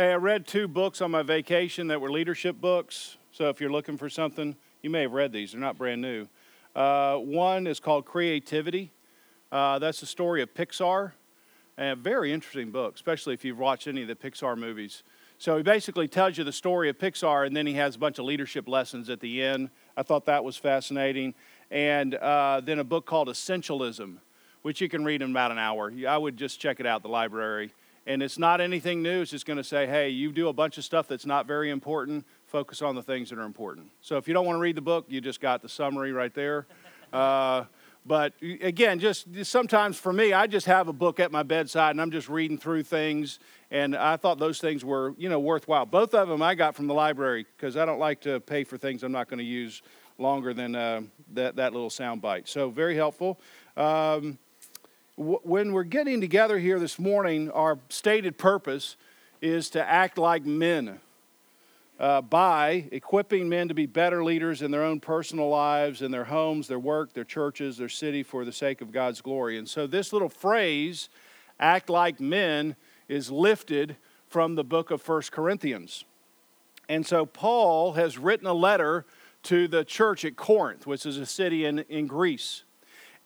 Hey, I read two books on my vacation that were leadership books. So if you're looking for something, you may have read these. They're not brand new. Uh, one is called Creativity. Uh, that's the story of Pixar. A very interesting book, especially if you've watched any of the Pixar movies. So he basically tells you the story of Pixar, and then he has a bunch of leadership lessons at the end. I thought that was fascinating. And uh, then a book called Essentialism, which you can read in about an hour. I would just check it out the library. And it's not anything new. It's just going to say, hey, you do a bunch of stuff that's not very important. Focus on the things that are important. So if you don't want to read the book, you just got the summary right there. Uh, but again, just sometimes for me, I just have a book at my bedside and I'm just reading through things. And I thought those things were, you know, worthwhile. Both of them I got from the library because I don't like to pay for things I'm not going to use longer than uh, that, that little sound bite. So very helpful. Um, when we're getting together here this morning, our stated purpose is to act like men uh, by equipping men to be better leaders in their own personal lives, in their homes, their work, their churches, their city for the sake of God's glory. And so, this little phrase, act like men, is lifted from the book of First Corinthians. And so, Paul has written a letter to the church at Corinth, which is a city in, in Greece.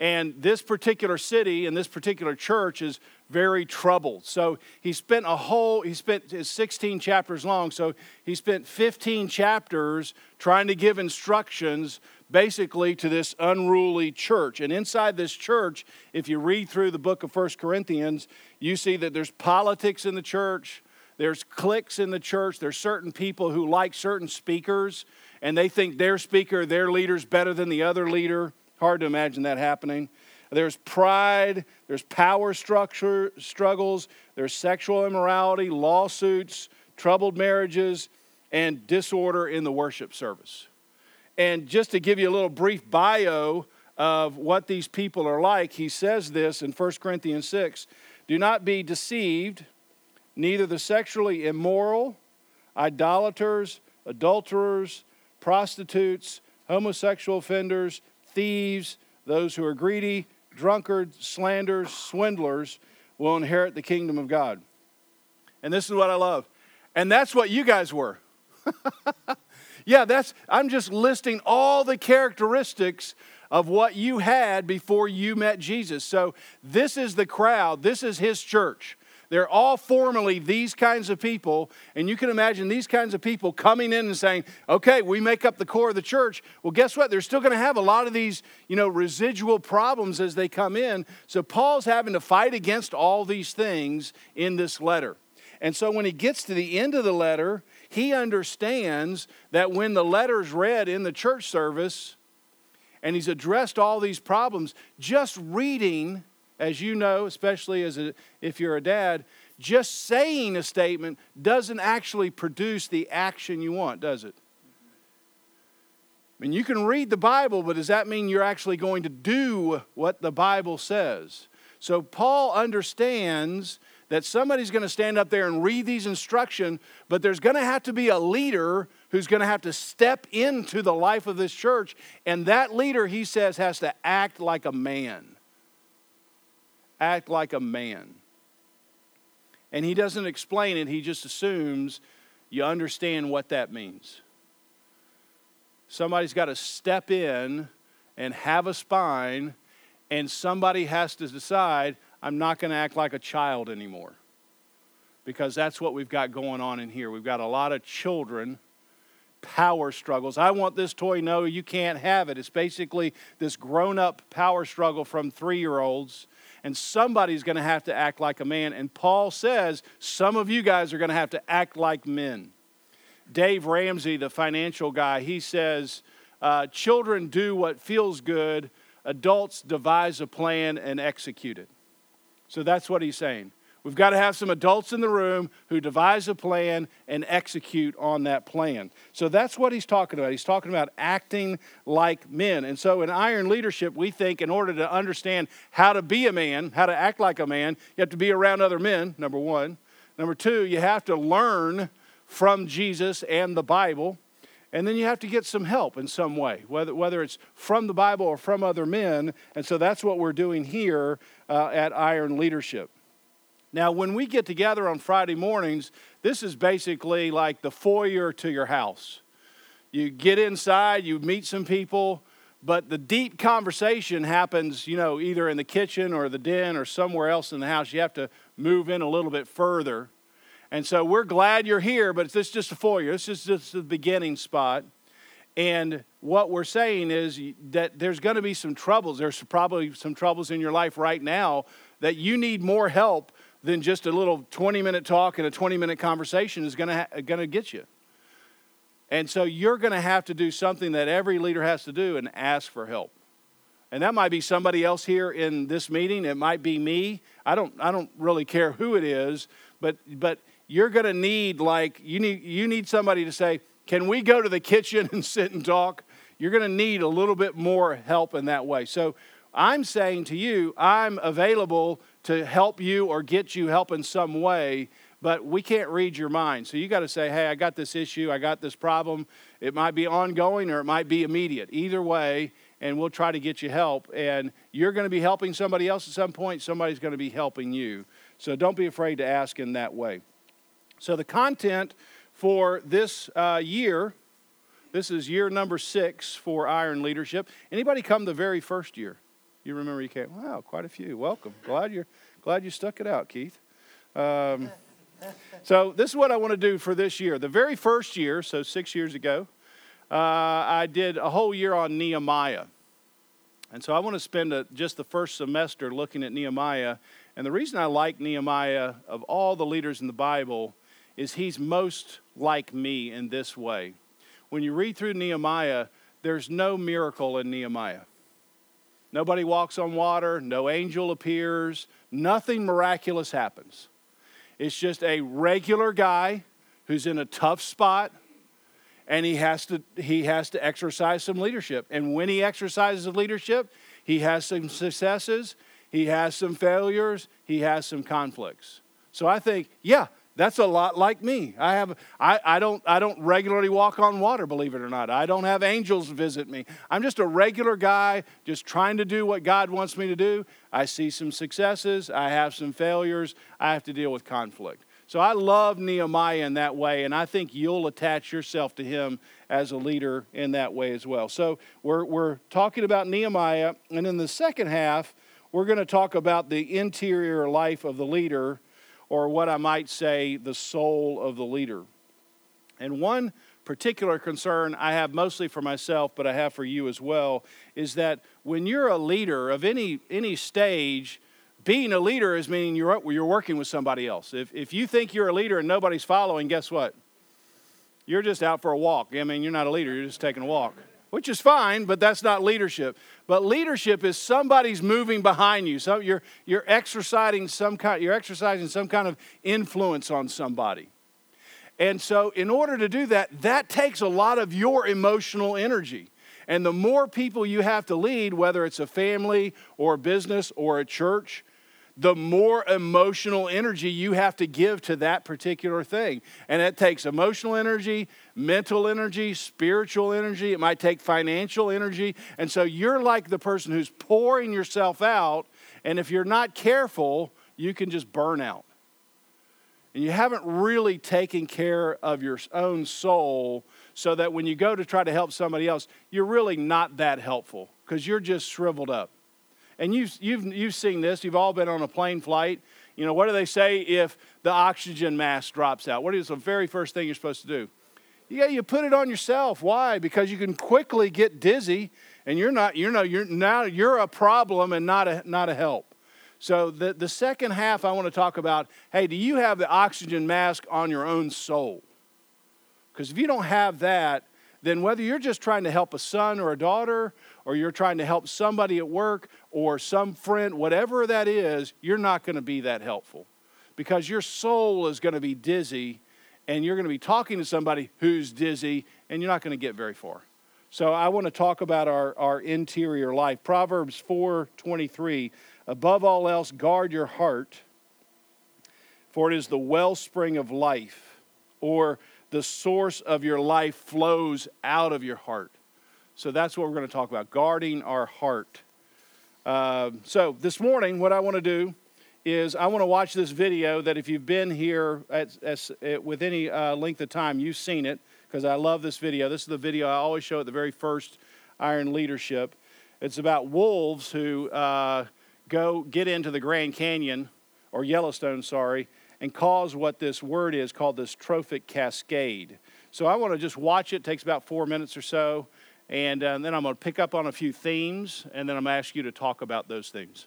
And this particular city and this particular church is very troubled. So he spent a whole, he spent 16 chapters long. So he spent 15 chapters trying to give instructions basically to this unruly church. And inside this church, if you read through the book of First Corinthians, you see that there's politics in the church. There's cliques in the church. There's certain people who like certain speakers, and they think their speaker, their leader's better than the other leader. Hard to imagine that happening. There's pride, there's power structure struggles, there's sexual immorality, lawsuits, troubled marriages, and disorder in the worship service. And just to give you a little brief bio of what these people are like, he says this in 1 Corinthians 6 Do not be deceived, neither the sexually immoral, idolaters, adulterers, prostitutes, homosexual offenders, thieves, those who are greedy, drunkards, slanderers, swindlers will inherit the kingdom of God. And this is what I love. And that's what you guys were. yeah, that's I'm just listing all the characteristics of what you had before you met Jesus. So this is the crowd, this is his church. They're all formerly these kinds of people, and you can imagine these kinds of people coming in and saying, "Okay, we make up the core of the church." Well, guess what? They're still going to have a lot of these, you know, residual problems as they come in. So Paul's having to fight against all these things in this letter. And so when he gets to the end of the letter, he understands that when the letter's read in the church service and he's addressed all these problems, just reading as you know, especially as a, if you're a dad, just saying a statement doesn't actually produce the action you want, does it? I mean, you can read the Bible, but does that mean you're actually going to do what the Bible says? So Paul understands that somebody's going to stand up there and read these instructions, but there's going to have to be a leader who's going to have to step into the life of this church. And that leader, he says, has to act like a man act like a man. And he doesn't explain it, he just assumes you understand what that means. Somebody's got to step in and have a spine, and somebody has to decide, I'm not going to act like a child anymore. Because that's what we've got going on in here. We've got a lot of children power struggles. I want this toy, no, you can't have it. It's basically this grown up power struggle from three year olds and somebody's going to have to act like a man. And Paul says some of you guys are going to have to act like men. Dave Ramsey, the financial guy, he says, uh, Children do what feels good, adults devise a plan and execute it. So that's what he's saying. We've got to have some adults in the room who devise a plan and execute on that plan. So that's what he's talking about. He's talking about acting like men. And so in iron leadership, we think in order to understand how to be a man, how to act like a man, you have to be around other men, number one. Number two, you have to learn from Jesus and the Bible. And then you have to get some help in some way, whether, whether it's from the Bible or from other men. And so that's what we're doing here uh, at Iron Leadership. Now, when we get together on Friday mornings, this is basically like the foyer to your house. You get inside, you meet some people, but the deep conversation happens, you know, either in the kitchen or the den or somewhere else in the house. You have to move in a little bit further. And so we're glad you're here, but this is just a foyer. This is just the beginning spot. And what we're saying is that there's going to be some troubles. There's probably some troubles in your life right now that you need more help than just a little 20 minute talk and a 20 minute conversation is going to, ha- going to get you. And so you're going to have to do something that every leader has to do and ask for help. And that might be somebody else here in this meeting. It might be me. I don't, I don't really care who it is, but, but you're going to need like you need you need somebody to say, "Can we go to the kitchen and sit and talk?" You're going to need a little bit more help in that way. So I'm saying to you, I'm available to help you or get you help in some way, but we can't read your mind. So you got to say, "Hey, I got this issue, I got this problem. It might be ongoing or it might be immediate. Either way, and we'll try to get you help. And you're going to be helping somebody else at some point, somebody's going to be helping you. So don't be afraid to ask in that way. So, the content for this uh, year, this is year number six for Iron Leadership. Anybody come the very first year? You remember you came? Wow, quite a few. Welcome. Glad you're glad you stuck it out, Keith. Um, so this is what I want to do for this year. The very first year, so six years ago, uh, I did a whole year on Nehemiah. And so I want to spend a, just the first semester looking at Nehemiah. And the reason I like Nehemiah of all the leaders in the Bible is he's most like me in this way. When you read through Nehemiah, there's no miracle in Nehemiah. Nobody walks on water, no angel appears, nothing miraculous happens. It's just a regular guy who's in a tough spot and he has to he has to exercise some leadership. And when he exercises leadership, he has some successes, he has some failures, he has some conflicts. So I think, yeah, that's a lot like me. I have I, I don't I don't regularly walk on water, believe it or not. I don't have angels visit me. I'm just a regular guy just trying to do what God wants me to do. I see some successes, I have some failures, I have to deal with conflict. So I love Nehemiah in that way, and I think you'll attach yourself to him as a leader in that way as well. So we're, we're talking about Nehemiah, and in the second half, we're going to talk about the interior life of the leader or what I might say, the soul of the leader. And one particular concern I have mostly for myself, but I have for you as well, is that when you're a leader of any, any stage, being a leader is meaning you're, you're working with somebody else. If, if you think you're a leader and nobody's following, guess what? You're just out for a walk. I mean, you're not a leader, you're just taking a walk which is fine, but that's not leadership. But leadership is somebody's moving behind you. So you're, you're exercising some kind, you're exercising some kind of influence on somebody. And so, in order to do that, that takes a lot of your emotional energy. And the more people you have to lead, whether it's a family or a business or a church, the more emotional energy you have to give to that particular thing. And it takes emotional energy, mental energy, spiritual energy. It might take financial energy. And so you're like the person who's pouring yourself out. And if you're not careful, you can just burn out. And you haven't really taken care of your own soul so that when you go to try to help somebody else, you're really not that helpful because you're just shriveled up. And you've, you've, you've seen this, you've all been on a plane flight. You know, what do they say if the oxygen mask drops out? What is the very first thing you're supposed to do? Yeah, you put it on yourself. Why? Because you can quickly get dizzy and you're not, you know, you're now you're a problem and not a not a help. So the, the second half I want to talk about, hey, do you have the oxygen mask on your own soul? Because if you don't have that, then whether you're just trying to help a son or a daughter or you're trying to help somebody at work or some friend, whatever that is, you're not going to be that helpful because your soul is going to be dizzy and you're going to be talking to somebody who's dizzy and you're not going to get very far. So I want to talk about our, our interior life. Proverbs 4:23, above all else guard your heart for it is the wellspring of life or the source of your life flows out of your heart. So that's what we're going to talk about guarding our heart. Uh, so this morning, what I want to do is I want to watch this video that if you've been here at, at, at with any uh, length of time, you've seen it because I love this video. This is the video I always show at the very first Iron Leadership. It's about wolves who uh, go get into the Grand Canyon or Yellowstone, sorry, and cause what this word is called this trophic cascade. So I want to just watch it. it takes about four minutes or so. And, uh, and then I'm going to pick up on a few themes, and then I'm going to ask you to talk about those things.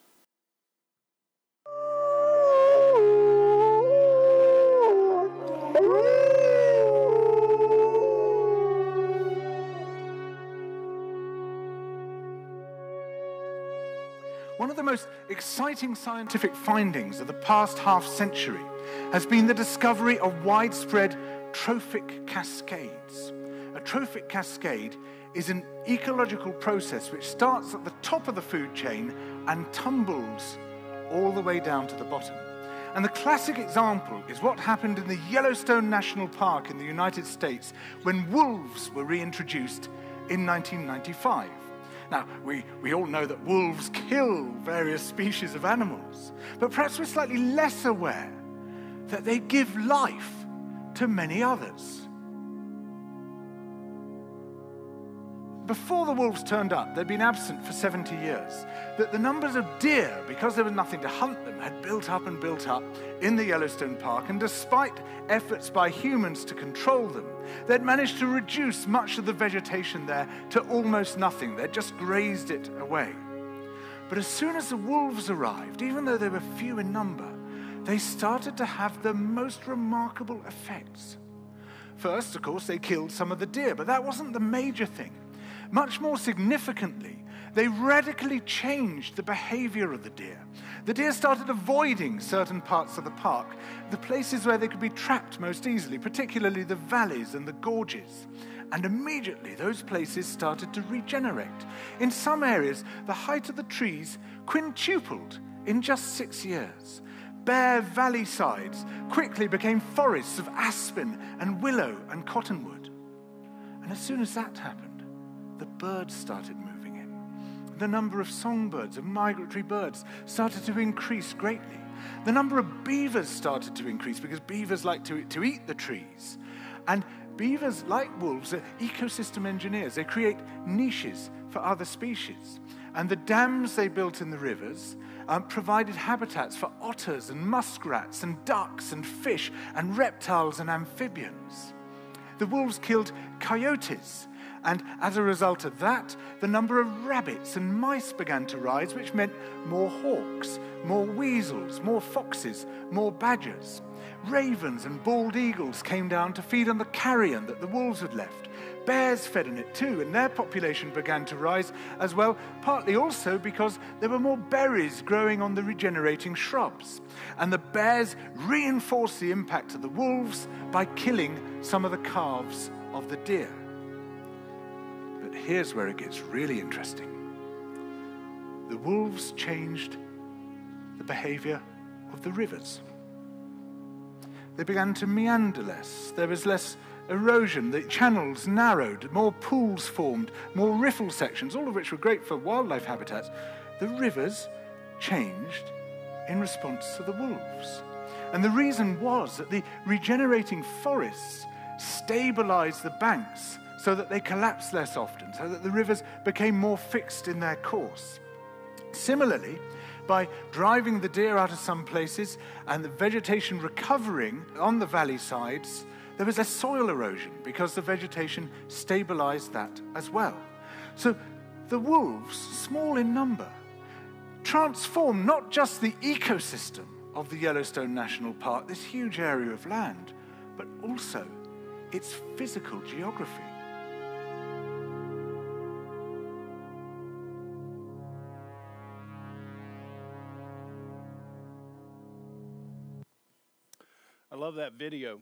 Of the most exciting scientific findings of the past half century has been the discovery of widespread trophic cascades. A trophic cascade is an ecological process which starts at the top of the food chain and tumbles all the way down to the bottom. And the classic example is what happened in the Yellowstone National Park in the United States when wolves were reintroduced in 1995. Now, we, we all know that wolves kill various species of animals, but perhaps we're slightly less aware that they give life to many others. Before the wolves turned up, they'd been absent for 70 years. That the numbers of deer, because there was nothing to hunt them, had built up and built up in the Yellowstone Park, and despite efforts by humans to control them, they'd managed to reduce much of the vegetation there to almost nothing. They'd just grazed it away. But as soon as the wolves arrived, even though they were few in number, they started to have the most remarkable effects. First, of course, they killed some of the deer, but that wasn't the major thing. Much more significantly, they radically changed the behavior of the deer. The deer started avoiding certain parts of the park, the places where they could be trapped most easily, particularly the valleys and the gorges. And immediately those places started to regenerate. In some areas, the height of the trees quintupled in just six years. Bare valley sides quickly became forests of aspen and willow and cottonwood. And as soon as that happened, the birds started moving in. The number of songbirds, of migratory birds, started to increase greatly. The number of beavers started to increase because beavers like to, to eat the trees. And beavers, like wolves, are ecosystem engineers. They create niches for other species. And the dams they built in the rivers um, provided habitats for otters and muskrats and ducks and fish and reptiles and amphibians. The wolves killed coyotes and as a result of that, the number of rabbits and mice began to rise, which meant more hawks, more weasels, more foxes, more badgers. Ravens and bald eagles came down to feed on the carrion that the wolves had left. Bears fed on it too, and their population began to rise as well, partly also because there were more berries growing on the regenerating shrubs. And the bears reinforced the impact of the wolves by killing some of the calves of the deer here's where it gets really interesting. The wolves changed the behavior of the rivers. They began to meander less. There was less erosion. The channels narrowed. More pools formed. More riffle sections, all of which were great for wildlife habitats. The rivers changed in response to the wolves. And the reason was that the regenerating forests stabilized the banks so that they collapsed less often, so that the rivers became more fixed in their course. Similarly, by driving the deer out of some places and the vegetation recovering on the valley sides, there was less soil erosion because the vegetation stabilized that as well. So the wolves, small in number, transformed not just the ecosystem of the Yellowstone National Park, this huge area of land, but also its physical geography. Love that video.